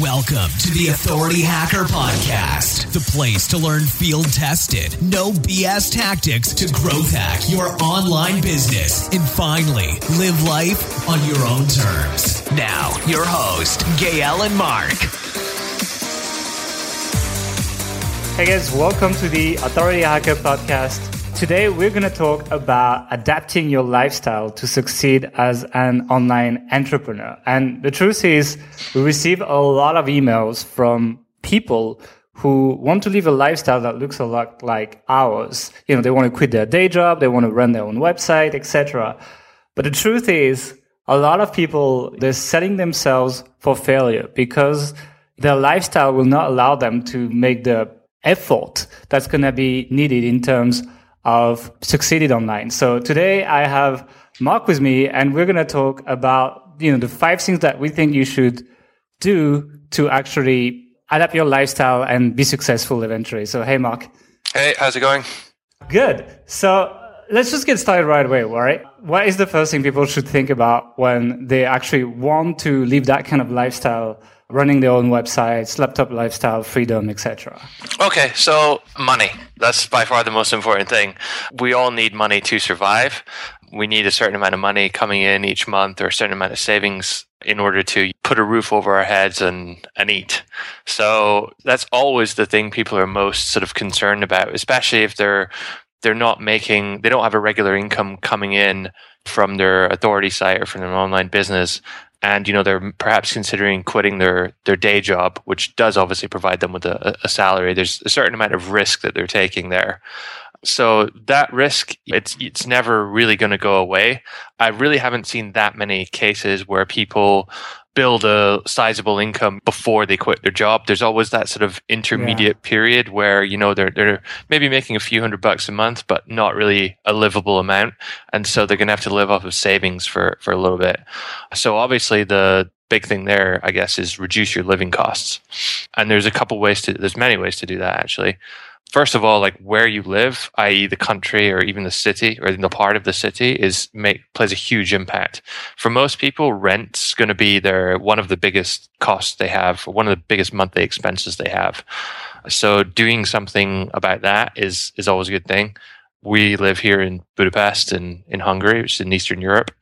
Welcome to the Authority Hacker Podcast, the place to learn field tested, no BS tactics to growth hack your online business and finally live life on your own terms. Now, your host, Gael and Mark. Hey guys, welcome to the Authority Hacker Podcast. Today, we're going to talk about adapting your lifestyle to succeed as an online entrepreneur. And the truth is, we receive a lot of emails from people who want to live a lifestyle that looks a lot like ours. You know, they want to quit their day job, they want to run their own website, etc. But the truth is, a lot of people, they're setting themselves for failure because their lifestyle will not allow them to make the effort that's going to be needed in terms of succeeded online. So today I have Mark with me and we're going to talk about, you know, the five things that we think you should do to actually adapt your lifestyle and be successful eventually. So, hey, Mark. Hey, how's it going? Good. So let's just get started right away, all right? What is the first thing people should think about when they actually want to live that kind of lifestyle running their own websites, laptop lifestyle, freedom, etc. Okay, so money. That's by far the most important thing. We all need money to survive. We need a certain amount of money coming in each month or a certain amount of savings in order to put a roof over our heads and, and eat. So that's always the thing people are most sort of concerned about, especially if they're they're not making they don't have a regular income coming in from their authority site or from their online business and you know they're perhaps considering quitting their their day job which does obviously provide them with a, a salary. There's a certain amount of risk that they're taking there. So that risk it's it's never really going to go away. I really haven't seen that many cases where people build a sizable income before they quit their job. There's always that sort of intermediate yeah. period where, you know, they're, they're maybe making a few hundred bucks a month, but not really a livable amount. And so they're going to have to live off of savings for, for a little bit. So obviously the, big thing there, I guess, is reduce your living costs. And there's a couple ways to, there's many ways to do that actually first of all, like where you live, i.e., the country or even the city or the part of the city, is make plays a huge impact. For most people, rent's going to be their one of the biggest costs they have, one of the biggest monthly expenses they have. So doing something about that is is always a good thing. We live here in Budapest in, in Hungary, which is in Eastern Europe,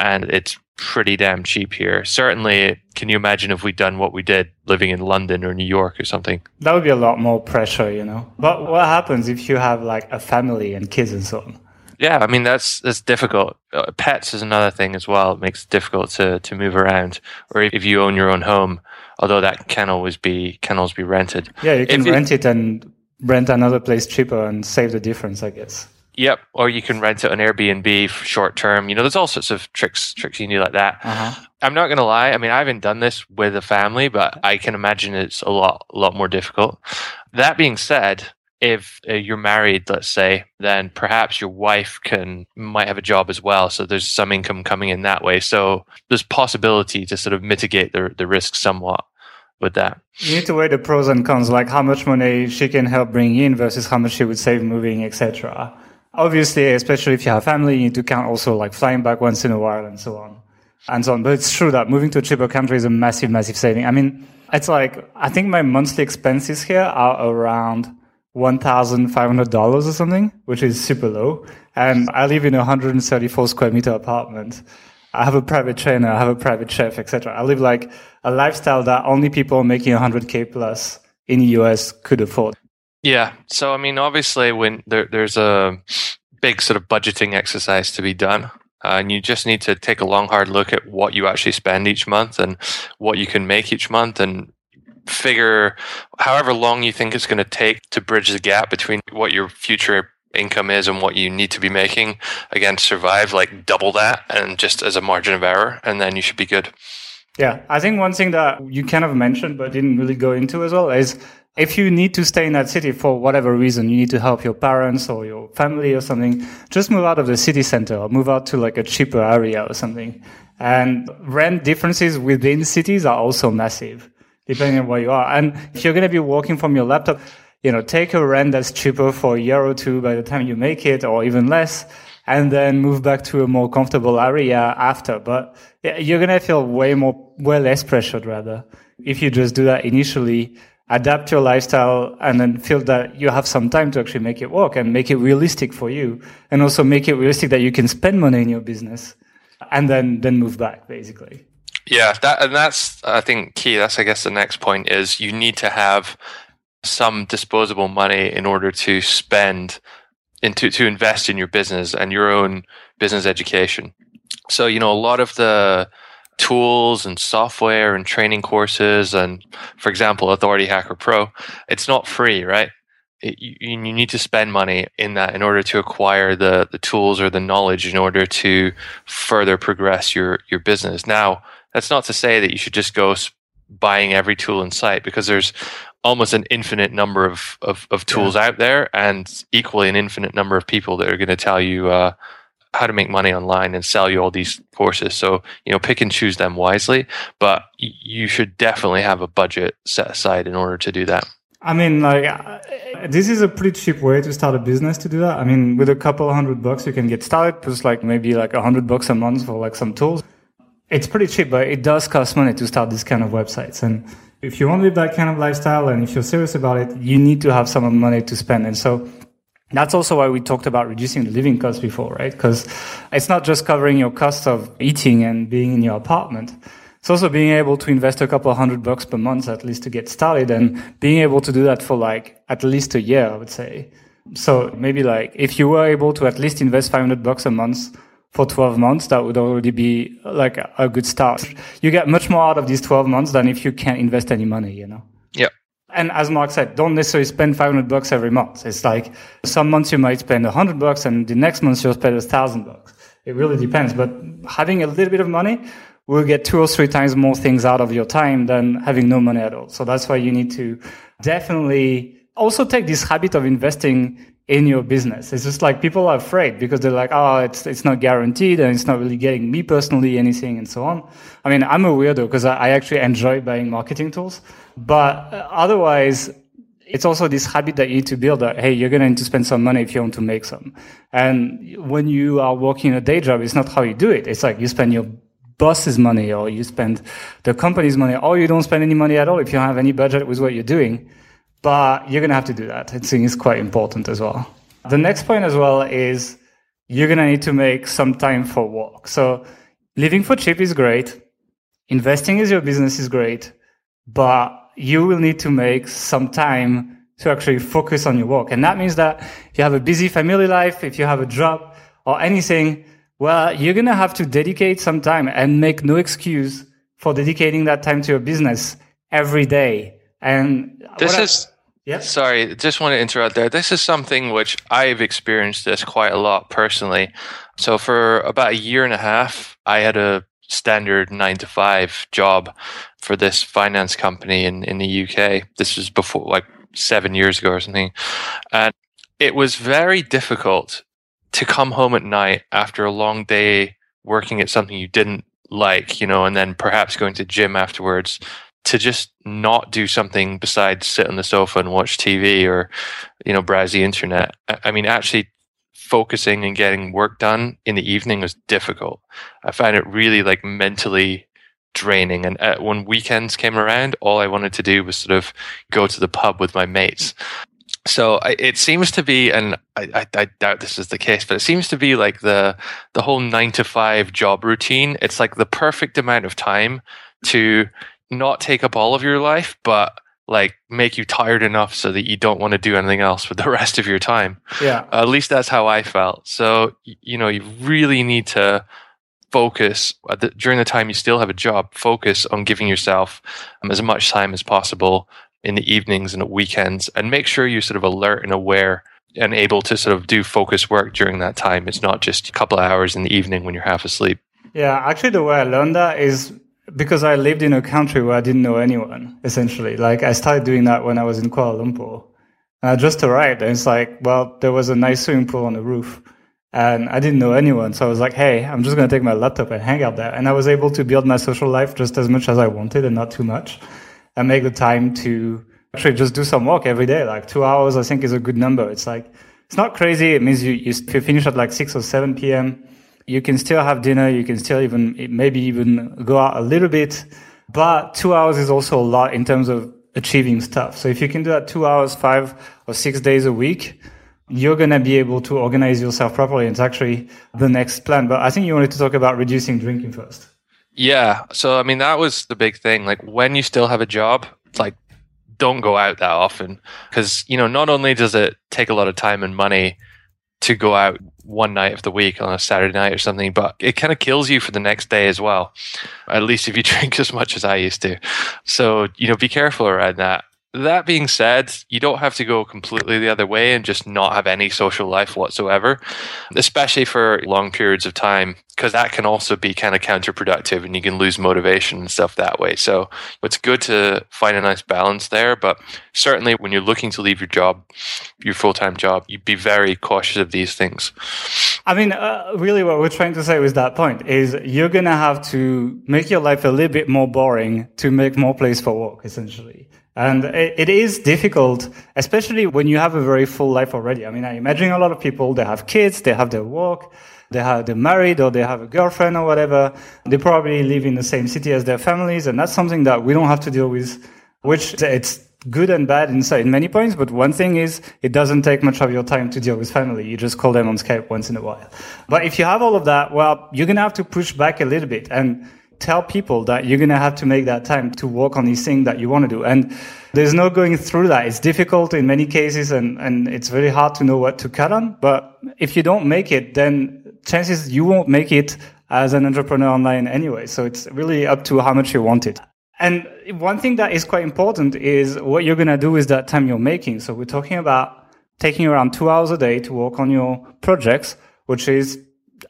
and it's pretty damn cheap here. Certainly, can you imagine if we'd done what we did living in London or New York or something? That would be a lot more pressure, you know. But what happens if you have like a family and kids and so on? Yeah, I mean that's that's difficult. Uh, pets is another thing as well. It makes it difficult to to move around. Or if you own your own home, although that can always be can always be rented. Yeah, you can if rent it and rent another place cheaper and save the difference, I guess. Yep, or you can rent it on Airbnb for short term. You know, there's all sorts of tricks tricks you can do like that. Uh-huh. I'm not gonna lie. I mean, I haven't done this with a family, but I can imagine it's a lot a lot more difficult. That being said, if uh, you're married, let's say, then perhaps your wife can might have a job as well. So there's some income coming in that way. So there's possibility to sort of mitigate the the risk somewhat with that. You need to weigh the pros and cons, like how much money she can help bring in versus how much she would save moving, etc. Obviously, especially if you have family, you need to count also like flying back once in a while and so on and so on. But it's true that moving to a cheaper country is a massive, massive saving. I mean, it's like, I think my monthly expenses here are around $1,500 or something, which is super low. And I live in a 134 square meter apartment. I have a private trainer, I have a private chef, etc. I live like a lifestyle that only people making 100k plus in the US could afford. Yeah. So, I mean, obviously, when there, there's a big sort of budgeting exercise to be done, uh, and you just need to take a long, hard look at what you actually spend each month and what you can make each month and figure however long you think it's going to take to bridge the gap between what your future income is and what you need to be making again survive like double that and just as a margin of error and then you should be good yeah i think one thing that you kind of mentioned but didn't really go into as well is if you need to stay in that city for whatever reason, you need to help your parents or your family or something, just move out of the city center or move out to like a cheaper area or something. And rent differences within cities are also massive, depending on where you are. And if you're going to be working from your laptop, you know, take a rent that's cheaper for a year or two by the time you make it or even less. and then move back to a more comfortable area after. But you're going to feel way more, way less pressured rather if you just do that initially, adapt your lifestyle and then feel that you have some time to actually make it work and make it realistic for you and also make it realistic that you can spend money in your business and then, then move back basically. Yeah, that and that's I think key. That's I guess the next point is you need to have some disposable money in order to spend into to invest in your business and your own business education. So, you know, a lot of the tools and software and training courses and for example, Authority Hacker Pro, it's not free, right? It, you, you need to spend money in that in order to acquire the, the tools or the knowledge in order to further progress your, your business. Now, that's not to say that you should just go buying every tool in sight because there's almost an infinite number of, of, of tools yeah. out there and equally an infinite number of people that are going to tell you uh, how to make money online and sell you all these courses. So, you know, pick and choose them wisely, but you should definitely have a budget set aside in order to do that. I mean, like, uh, this is a pretty cheap way to start a business to do that. I mean, with a couple hundred bucks, you can get started, plus like maybe like a hundred bucks a month for like some tools. It's pretty cheap, but it does cost money to start this kind of websites. And if you want to live that kind of lifestyle and if you're serious about it, you need to have some money to spend. And so that's also why we talked about reducing the living costs before, right? Because it's not just covering your cost of eating and being in your apartment. It's also being able to invest a couple hundred bucks per month at least to get started and being able to do that for like at least a year, I would say. So maybe like if you were able to at least invest 500 bucks a month for 12 months, that would already be like a good start. You get much more out of these 12 months than if you can't invest any money, you know? And as Mark said, don't necessarily spend 500 bucks every month. It's like some months you might spend 100 bucks and the next month you'll spend a thousand bucks. It really depends. But having a little bit of money will get two or three times more things out of your time than having no money at all. So that's why you need to definitely also take this habit of investing in your business. It's just like people are afraid because they're like, oh, it's it's not guaranteed and it's not really getting me personally anything and so on. I mean, I'm a weirdo because I, I, actually enjoy buying marketing tools, but uh, otherwise. It's also this habit that you need to build that, hey, you're going to need to spend some money if you want to make some. And when you are working a day job, it's not how you do it. It's like you spend your boss's money or you spend the company's money or you don't spend any money at all if you have any budget with what you're doing but you're going to have to do that. I think it's quite important as well. The next point as well is you're going to need to make some time for work. So living for cheap is great. Investing in your business is great, but you will need to make some time to actually focus on your work. And that means that if you have a busy family life, if you have a job or anything, well, you're going to have to dedicate some time and make no excuse for dedicating that time to your business every day. And this is yeah. Sorry, just want to interrupt there. This is something which I've experienced this quite a lot personally. So for about a year and a half, I had a standard nine to five job for this finance company in, in the UK. This was before like seven years ago or something. And it was very difficult to come home at night after a long day working at something you didn't like, you know, and then perhaps going to gym afterwards to just not do something besides sit on the sofa and watch TV or, you know, browse the internet. I mean, actually focusing and getting work done in the evening was difficult. I found it really like mentally draining. And uh, when weekends came around, all I wanted to do was sort of go to the pub with my mates. So I, it seems to be, and I, I, I, doubt this is the case, but it seems to be like the the whole nine to five job routine. It's like the perfect amount of time to not take up all of your life, but like make you tired enough so that you don't want to do anything else with the rest of your time. Yeah. at least that's how I felt. So, you know, you really need to focus the, during the time you still have a job, focus on giving yourself um, as much time as possible in the evenings and at weekends and make sure you're sort of alert and aware and able to sort of do focus work during that time. It's not just a couple of hours in the evening when you're half asleep. Yeah, actually, the way I learned that is because I lived in a country where I didn't know anyone, essentially. Like I started doing that when I was in Kuala Lumpur. And I just arrived and it's like, well, there was a nice swimming pool on the roof and I didn't know anyone. So I was like, hey, I'm just going to take my laptop and hang out there. And I was able to build my social life just as much as I wanted and not too much and make the time to actually just do some work every day. Like two hours, I think is a good number. It's like it's not crazy. It means you, you finish at like 6 or 7 p.m. You can still have dinner. You can still even, maybe even go out a little bit. But two hours is also a lot in terms of achieving stuff. So if you can do that two hours, five or six days a week, you're going to be able to organize yourself properly. It's actually the next plan. But I think you wanted to talk about reducing drinking first. Yeah. So, I mean, that was the big thing. Like, when you still have a job, like, don't go out that often. Because, you know, not only does it take a lot of time and money to go out one night of the week on a Saturday night or something, but it kind of kills you for the next day as well. At least if you drink as much as I used to. So, you know, be careful around that. That being said, you don't have to go completely the other way and just not have any social life whatsoever, especially for long periods of time, because that can also be kind of counterproductive and you can lose motivation and stuff that way. So it's good to find a nice balance there. But certainly when you're looking to leave your job, your full time job, you'd be very cautious of these things. I mean, uh, really, what we're trying to say with that point is you're going to have to make your life a little bit more boring to make more place for work, essentially. And it is difficult, especially when you have a very full life already. I mean, I imagine a lot of people, they have kids, they have their work, they have, they're married or they have a girlfriend or whatever. They probably live in the same city as their families. And that's something that we don't have to deal with, which it's good and bad in, in many points. But one thing is it doesn't take much of your time to deal with family. You just call them on Skype once in a while. But if you have all of that, well, you're going to have to push back a little bit. And tell people that you're going to have to make that time to work on these things that you want to do. And there's no going through that. It's difficult in many cases and, and it's very hard to know what to cut on. But if you don't make it, then chances you won't make it as an entrepreneur online anyway. So it's really up to how much you want it. And one thing that is quite important is what you're going to do with that time you're making. So we're talking about taking around two hours a day to work on your projects, which is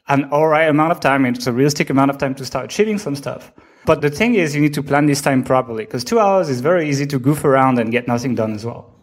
an all right amount of time. It's a realistic amount of time to start achieving some stuff. But the thing is, you need to plan this time properly because two hours is very easy to goof around and get nothing done as well.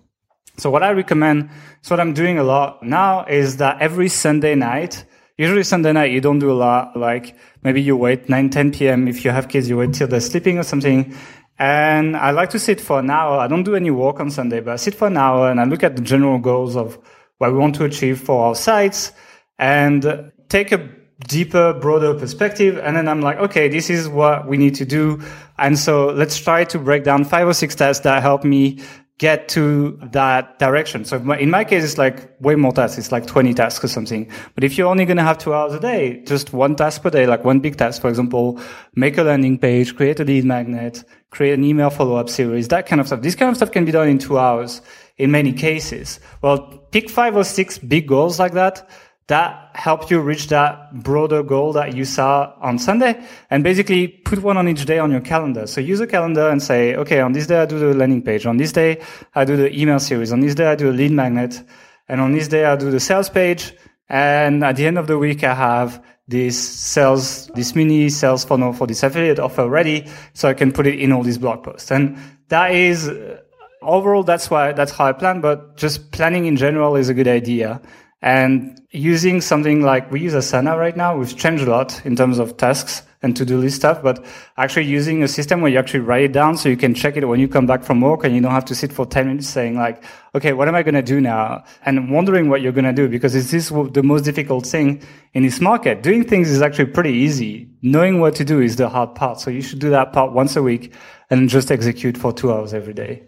So what I recommend, so what I'm doing a lot now is that every Sunday night, usually Sunday night, you don't do a lot. Like maybe you wait 9, 10 p.m. If you have kids, you wait till they're sleeping or something. And I like to sit for an hour. I don't do any work on Sunday, but I sit for an hour and I look at the general goals of what we want to achieve for our sites and take a deeper, broader perspective. And then I'm like, okay, this is what we need to do. And so let's try to break down five or six tasks that help me get to that direction. So in my case, it's like way more tasks. It's like 20 tasks or something. But if you're only going to have two hours a day, just one task per day, like one big task, for example, make a landing page, create a lead magnet, create an email follow-up series, that kind of stuff. This kind of stuff can be done in two hours in many cases. Well, pick five or six big goals like that that helped you reach that broader goal that you saw on Sunday and basically put one on each day on your calendar. So use a calendar and say, okay, on this day I do the landing page. On this day I do the email series. On this day I do a lead magnet. And on this day I do the sales page. And at the end of the week I have this sales, this mini sales funnel for this affiliate offer ready. So I can put it in all these blog posts. And that is uh, overall, that's why, that's how I plan. But just planning in general is a good idea. And using something like we use Asana right now, we've changed a lot in terms of tasks and to-do list stuff, but actually using a system where you actually write it down so you can check it when you come back from work and you don't have to sit for 10 minutes saying like, okay, what am I going to do now? And wondering what you're going to do because is this the most difficult thing in this market? Doing things is actually pretty easy. Knowing what to do is the hard part. So you should do that part once a week and just execute for two hours every day.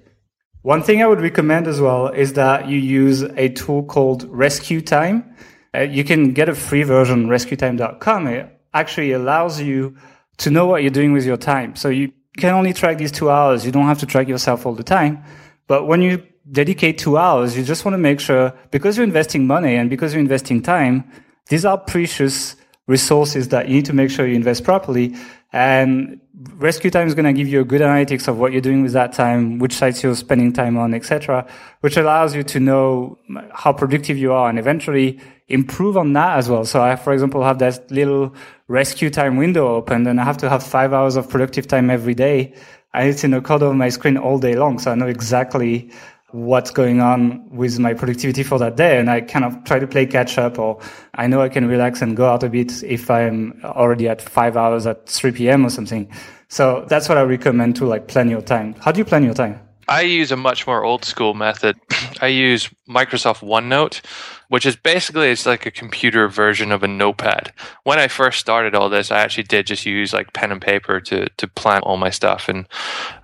One thing I would recommend as well is that you use a tool called Rescue Time. Uh, you can get a free version, rescuetime.com. It actually allows you to know what you're doing with your time. So you can only track these two hours. You don't have to track yourself all the time. But when you dedicate two hours, you just want to make sure, because you're investing money and because you're investing time, these are precious resources that you need to make sure you invest properly. And rescue time is going to give you a good analytics of what you're doing with that time, which sites you're spending time on, etc., which allows you to know how productive you are and eventually improve on that as well. So I, for example, have that little rescue time window open and I have to have five hours of productive time every day. And it's in the corner of my screen all day long. So I know exactly what's going on with my productivity for that day. And I kind of try to play catch up or I know I can relax and go out a bit if I'm already at five hours at 3 p.m. or something. So that's what I recommend to like plan your time. How do you plan your time? I use a much more old school method. I use Microsoft OneNote, which is basically it's like a computer version of a notepad. When I first started all this, I actually did just use like pen and paper to to plan all my stuff and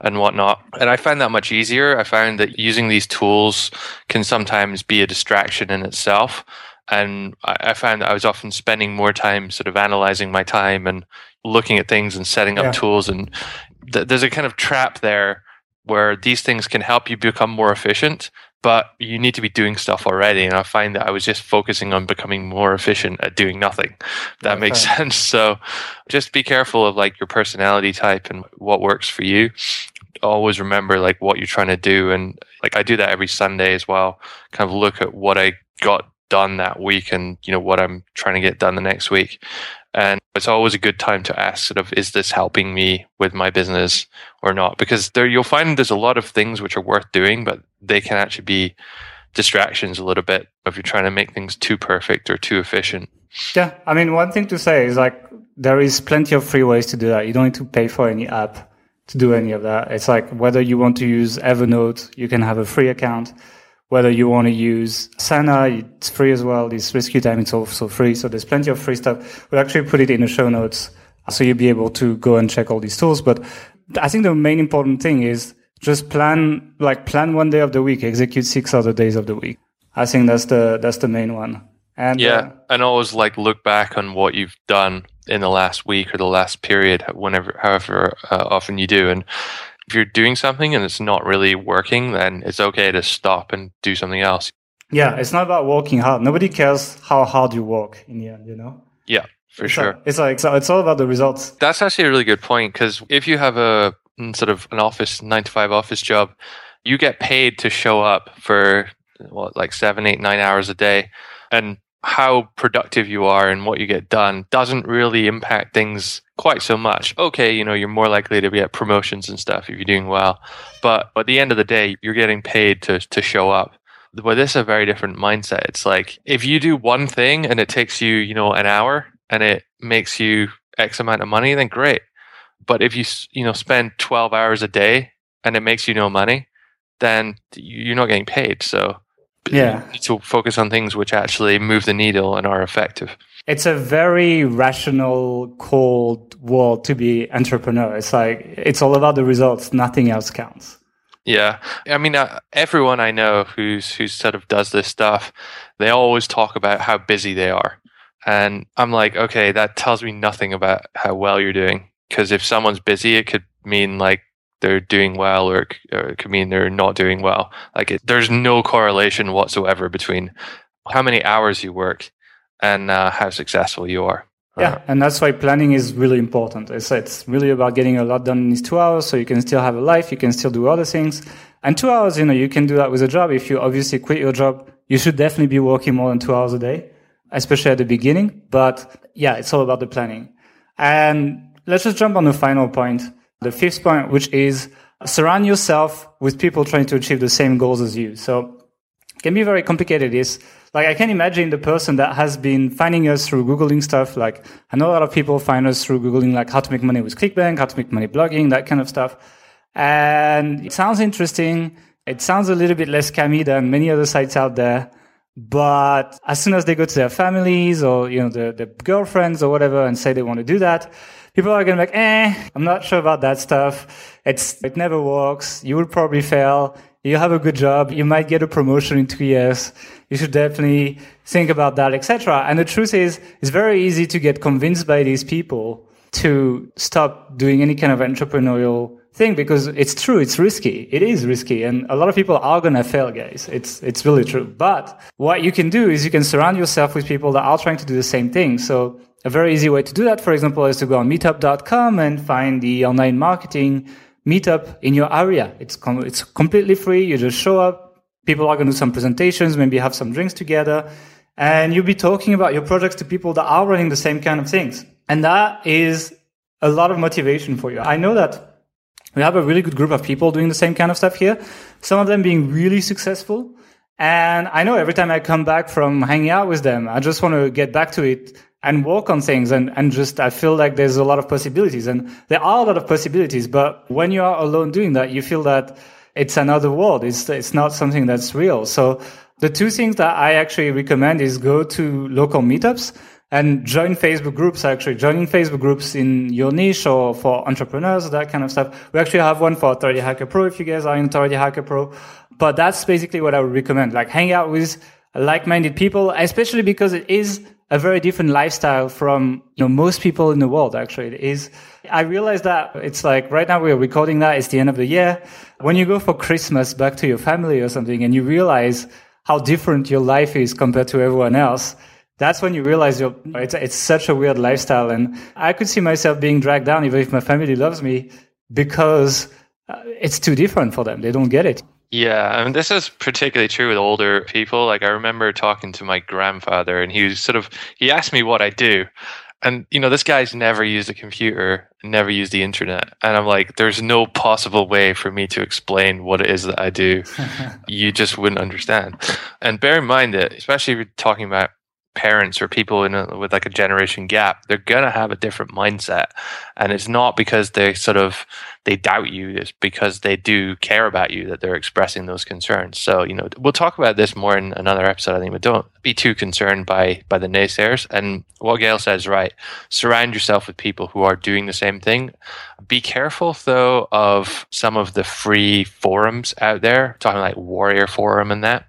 and whatnot. And I find that much easier. I found that using these tools can sometimes be a distraction in itself. And I, I found that I was often spending more time sort of analyzing my time and looking at things and setting up yeah. tools. And th- there's a kind of trap there where these things can help you become more efficient, but you need to be doing stuff already. And I find that I was just focusing on becoming more efficient at doing nothing. That okay. makes sense. So just be careful of like your personality type and what works for you. Always remember like what you're trying to do. And like I do that every Sunday as well. Kind of look at what I got done that week and you know what I'm trying to get done the next week. And it's always a good time to ask sort of, is this helping me with my business or not? Because there you'll find there's a lot of things which are worth doing, but they can actually be distractions a little bit if you're trying to make things too perfect or too efficient. Yeah. I mean, one thing to say is like, there is plenty of free ways to do that. You don't need to pay for any app to do any of that. It's like whether you want to use Evernote, you can have a free account whether you want to use Asana, it's free as well. This rescue time, it's also free. So there's plenty of free stuff. We'll actually put it in the show notes. So you'll be able to go and check all these tools. But I think the main important thing is just plan, like plan one day of the week, execute six other days of the week. I think that's the, that's the main one. And yeah, uh, and always like look back on what you've done in the last week or the last period, whenever, however uh, often you do. And if you're doing something and it's not really working, then it's okay to stop and do something else. Yeah, it's not about working hard. Nobody cares how hard you work in the end, you know? Yeah, for it's sure. Like, it's like, so it's all about the results. That's actually a really good point because if you have a mm, sort of an office, nine to five office job, you get paid to show up for what, like seven, eight, nine hours a day. And how productive you are and what you get done doesn't really impact things quite so much. Okay, you know, you're more likely to get promotions and stuff if you're doing well. But at the end of the day, you're getting paid to, to show up. But this is a very different mindset. It's like if you do one thing and it takes you, you know, an hour and it makes you X amount of money, then great. But if you, you know, spend 12 hours a day and it makes you no money, then you're not getting paid. So yeah. to focus on things which actually move the needle and are effective. It's a very rational, cold world to be entrepreneur. It's like it's all about the results. Nothing else counts. Yeah, I mean, uh, everyone I know who's who sort of does this stuff, they always talk about how busy they are, and I'm like, okay, that tells me nothing about how well you're doing. Because if someone's busy, it could mean like they're doing well or, or it could mean they're not doing well. Like it, there's no correlation whatsoever between how many hours you work and uh, how successful you are. Yeah, and that's why planning is really important. It's, it's really about getting a lot done in these two hours so you can still have a life, you can still do other things. And two hours, you know, you can do that with a job. If you obviously quit your job, you should definitely be working more than two hours a day, especially at the beginning. But yeah, it's all about the planning. And let's just jump on the final point the fifth point, which is surround yourself with people trying to achieve the same goals as you. So can be very complicated. Is like I can imagine the person that has been finding us through Googling stuff. Like I know a lot of people find us through Googling like how to make money with ClickBank, how to make money blogging, that kind of stuff. And it sounds interesting. It sounds a little bit less scammy than many other sites out there. But as soon as they go to their families or, you know, the, the girlfriends or whatever and say they want to do that, people are going to be like, eh, I'm not sure about that stuff. It's, it never works. You will probably fail. You have a good job. You might get a promotion in two years. You should definitely think about that, etc. And the truth is, it's very easy to get convinced by these people to stop doing any kind of entrepreneurial thing because it's true. It's risky. It is risky. And a lot of people are to fail, guys. It's, it's really true. But what you can do is you can surround yourself with people that are trying to do the same thing. So a very easy way to do that, for example, is to go on meetup.com and find the online marketing meetup in your area. It's, com- it's completely free. You just show up. People are going to do some presentations, maybe have some drinks together, and you'll be talking about your projects to people that are running the same kind of things. And that is a lot of motivation for you. I know that we have a really good group of people doing the same kind of stuff here. Some of them being really successful. And I know every time I come back from hanging out with them, I just want to get back to it and work on things and, and just, I feel like there's a lot of possibilities and there are a lot of possibilities. But when you are alone doing that, you feel that it's another world. It's, it's not something that's real. So the two things that I actually recommend is go to local meetups and join Facebook groups. Actually, joining Facebook groups in your niche or for entrepreneurs, that kind of stuff. We actually have one for Authority Hacker Pro if you guys are in Authority Hacker Pro. But that's basically what I would recommend. Like hang out with like-minded people, especially because it is a very different lifestyle from you know most people in the world. Actually, it is. I realize that it's like right now we're recording that. It's the end of the year. When you go for Christmas back to your family or something, and you realize how different your life is compared to everyone else that's when you realize you're, it's, it's such a weird lifestyle. And I could see myself being dragged down even if my family loves me because uh, it's too different for them. They don't get it. Yeah, I mean, this is particularly true with older people. Like, I remember talking to my grandfather, and he was sort of, he asked me what I do. And, you know, this guy's never used a computer, never used the internet. And I'm like, there's no possible way for me to explain what it is that I do. you just wouldn't understand. And bear in mind that, especially if you're talking about parents or people in a, with like a generation gap, they're gonna have a different mindset, and it's not because they sort of they doubt you. It's because they do care about you that they're expressing those concerns. So you know we'll talk about this more in another episode, I think, but don't be too concerned by by the naysayers. And what Gael says, right? Surround yourself with people who are doing the same thing. Be careful though of some of the free forums out there, talking like Warrior Forum and that.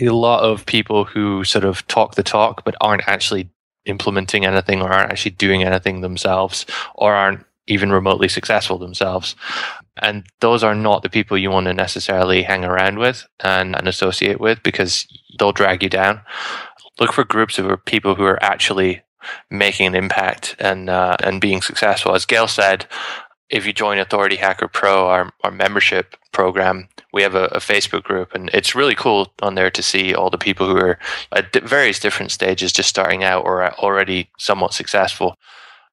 A lot of people who sort of talk the talk but aren't actually implementing anything or aren't actually doing anything themselves or aren't even remotely successful themselves. And those are not the people you want to necessarily hang around with and, and associate with because they'll drag you down. Look for groups of people who are actually making an impact and uh, and being successful. As Gael said, if you join Authority Hacker Pro, our, our membership program, we have a, a, Facebook group, and it's really cool on there to see all the people who are at various different stages, just starting out or already somewhat successful,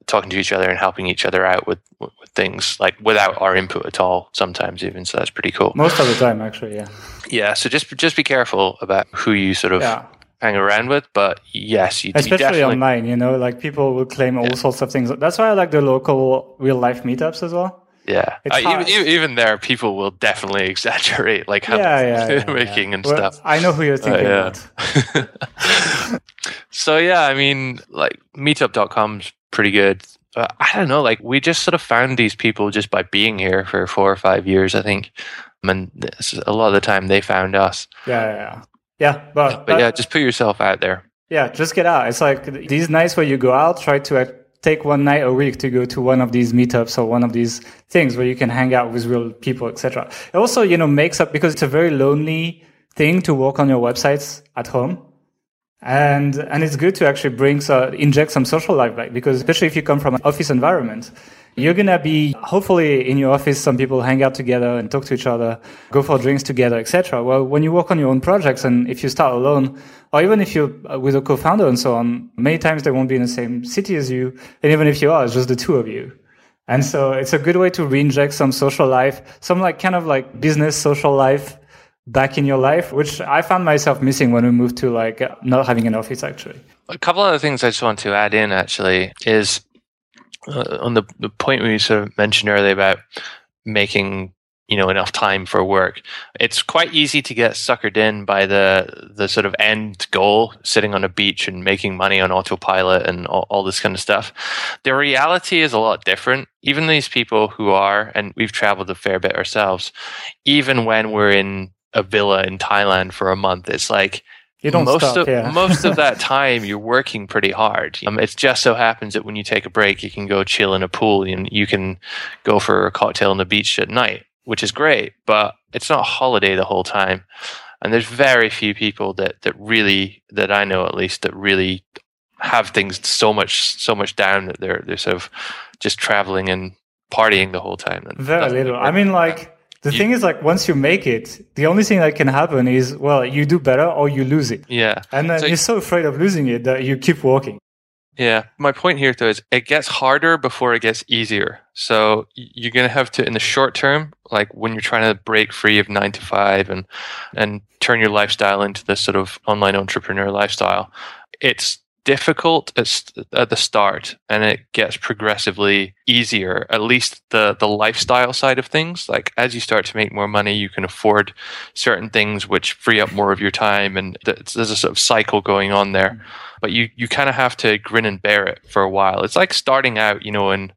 talking to each other and helping each other out with, with things like without our input at all. Sometimes even so, that's pretty cool. Most of the time, actually, yeah. Yeah, so just just be careful about who you sort of. Yeah hang around with. But yes, you especially you online, you know, like people will claim all yeah. sorts of things. That's why I like the local real life meetups as well. Yeah, uh, even, even, there, people will definitely exaggerate like how yeah, yeah, yeah making and well, stuff. I know who you're thinking uh, about. so yeah, I mean, like Meetup.com's pretty good. Uh, I don't know, like we just sort of found these people just by being here for four or five years, I think. And a lot of the time, they found us. Yeah, yeah, yeah. Yeah, but, but yeah, just put yourself out there. Yeah, just get out. It's like these nights where you go out, try to take one night a week to go to one of these meetups or one of these things where you can hang out with real people, etc. It also, you know, makes up because it's a very lonely thing to work on your websites at home. And, and it's good to actually bring, so, inject some social life back because especially if you come from an office environment, you're going to be hopefully in your office some people hang out together and talk to each other go for drinks together etc well when you work on your own projects and if you start alone or even if you're uh, with a co-founder and so on many times they won't be in the same city as you and even if you are it's just the two of you. And so it's a good way to reinject some social life some like kind of like business social life back in your life which i found myself missing when we moved to like not having an office actually. A couple other things i just want to add in actually is uh, on the, the point we sort of mentioned earlier about making you know enough time for work it's quite easy to get suckered in by the the sort of end goal sitting on a beach and making money on autopilot and all, all this kind of stuff. The reality is a lot different. Even these people who are and we've traveled a fair bit ourselves even when we're in a villa in thailand for a month it's like you don't most stop, of yeah. most of that time you're working pretty hard. Um, it just so happens that when you take a break, you can go chill in a pool and you can go for a cocktail on the beach at night, which is great. But it's not a holiday the whole time, and there's very few people that that really that I know at least that really have things so much so much down that they're they're sort of just traveling and partying the whole time. And very little. I mean, like the you, thing is, like, once you make it, the only thing that can happen is, well, you do better or you lose it. Yeah. And then so, you're so afraid of losing it that you keep walking. Yeah. My point here, though, is it gets harder before it gets easier. So you're going to have to, in the short term, like when you're trying to break free of nine to five and, and turn your lifestyle into this sort of online entrepreneur lifestyle, it's difficult at the start and it gets progressively easier at least the the lifestyle side of things. Like as you start to make more money you can afford certain things which free up more of your time and there's a sort of cycle going on there. Mm-hmm. But you you kind of have to grin and bear it for a while. It's like starting out you know in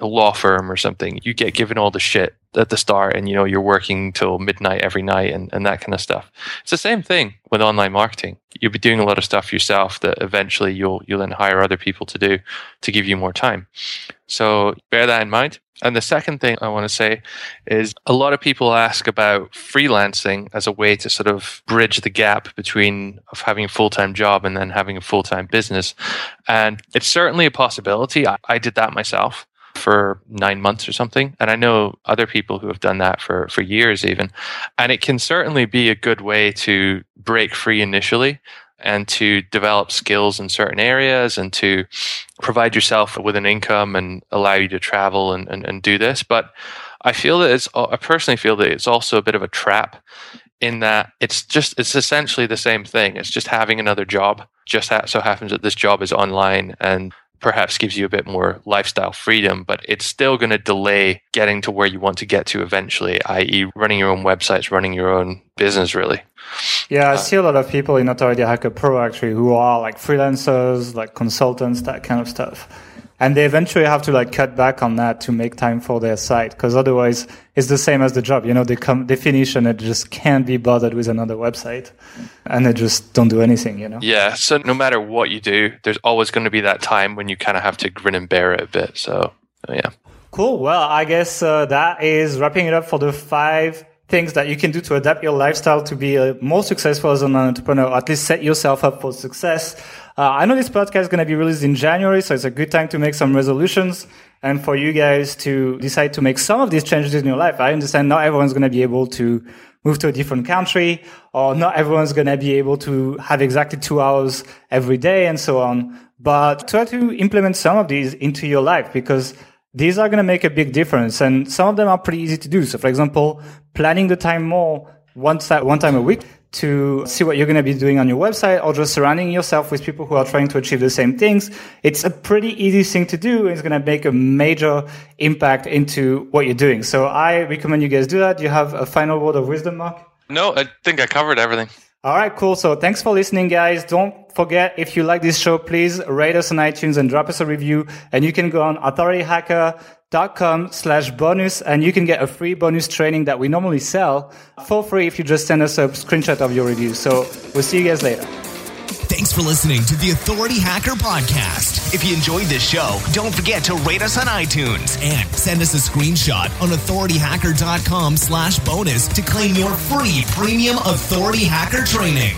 a law firm or something. You get given all the shit at the start and you know you're working till midnight every night and, and that kind of stuff. It's the same thing with online marketing. You'll be doing a lot of stuff yourself that eventually you'll you'll then hire other people to do to give you more time. So bear that in mind. And the second thing I want to say is a lot of people ask about freelancing as a way to sort of bridge the gap between of having a full-time job and then having a full-time business. And it's certainly a possibility. I, I did that myself for nine months or something. And I know other people who have done that for, for years even. And it can certainly be a good way to break free initially and to develop skills in certain areas and to provide yourself with an income and allow you to travel and, and, and do this. But I feel that it's, I personally feel that it's also a bit of a trap in that it's just, it's essentially the same thing. It's just having another job. Just so happens that this job is online and perhaps gives you a bit more lifestyle freedom, but it's still going to delay getting to where you want to get to eventually, i.e., running your own websites, running your own business, really. Yeah, I uh, see a lot of people in Authority Hacker Pro actually who are like freelancers, like consultants, that kind of stuff and they eventually have to like cut back on that to make time for their site because otherwise it's the same as the job. You know they come they finish and it just can't be bothered with another website. And they just don't do anything you know? Yeah so no matter what you do there's always going to be that time when you kind of have to grin and bear it a bit so yeah. Cool. Well i guess uh, that is wrapping it up for the five things that you can do to adapt your lifestyle to be uh, more successful as an entrepreneur, or at least set yourself up for success. Uh, I know this podcast is going to be released in January, so it's a good time to make some resolutions and for you guys to decide to make some of these changes in your life. I understand not everyone's going to be able to move to a different country or not everyone's going to be able to have exactly two hours every day and so on. But try to implement some of these into your life because these are going to make a big difference. And some of them are pretty easy to do. So for example, planning the time more once one time a week to see what you're going to be doing on your website or just surrounding yourself with people who are trying to achieve the same things. It's a pretty easy thing to do. And it's going to make a major impact into what you're doing. So I recommend you guys do that. Do you have a final word of wisdom, Mark? No, I think I covered everything. All right, cool. So thanks for listening, guys. Don't forget, if you like this show, please rate us on iTunes and drop us a review. And you can go on authorityhacker.com slash bonus and you can get a free bonus training that we normally sell for free if you just send us a screenshot of your review. So we'll see you guys later. Thanks for listening to the Authority Hacker Podcast. If you enjoyed this show, don't forget to rate us on iTunes and send us a screenshot on authorityhacker.com slash bonus to claim your free premium Authority Hacker training.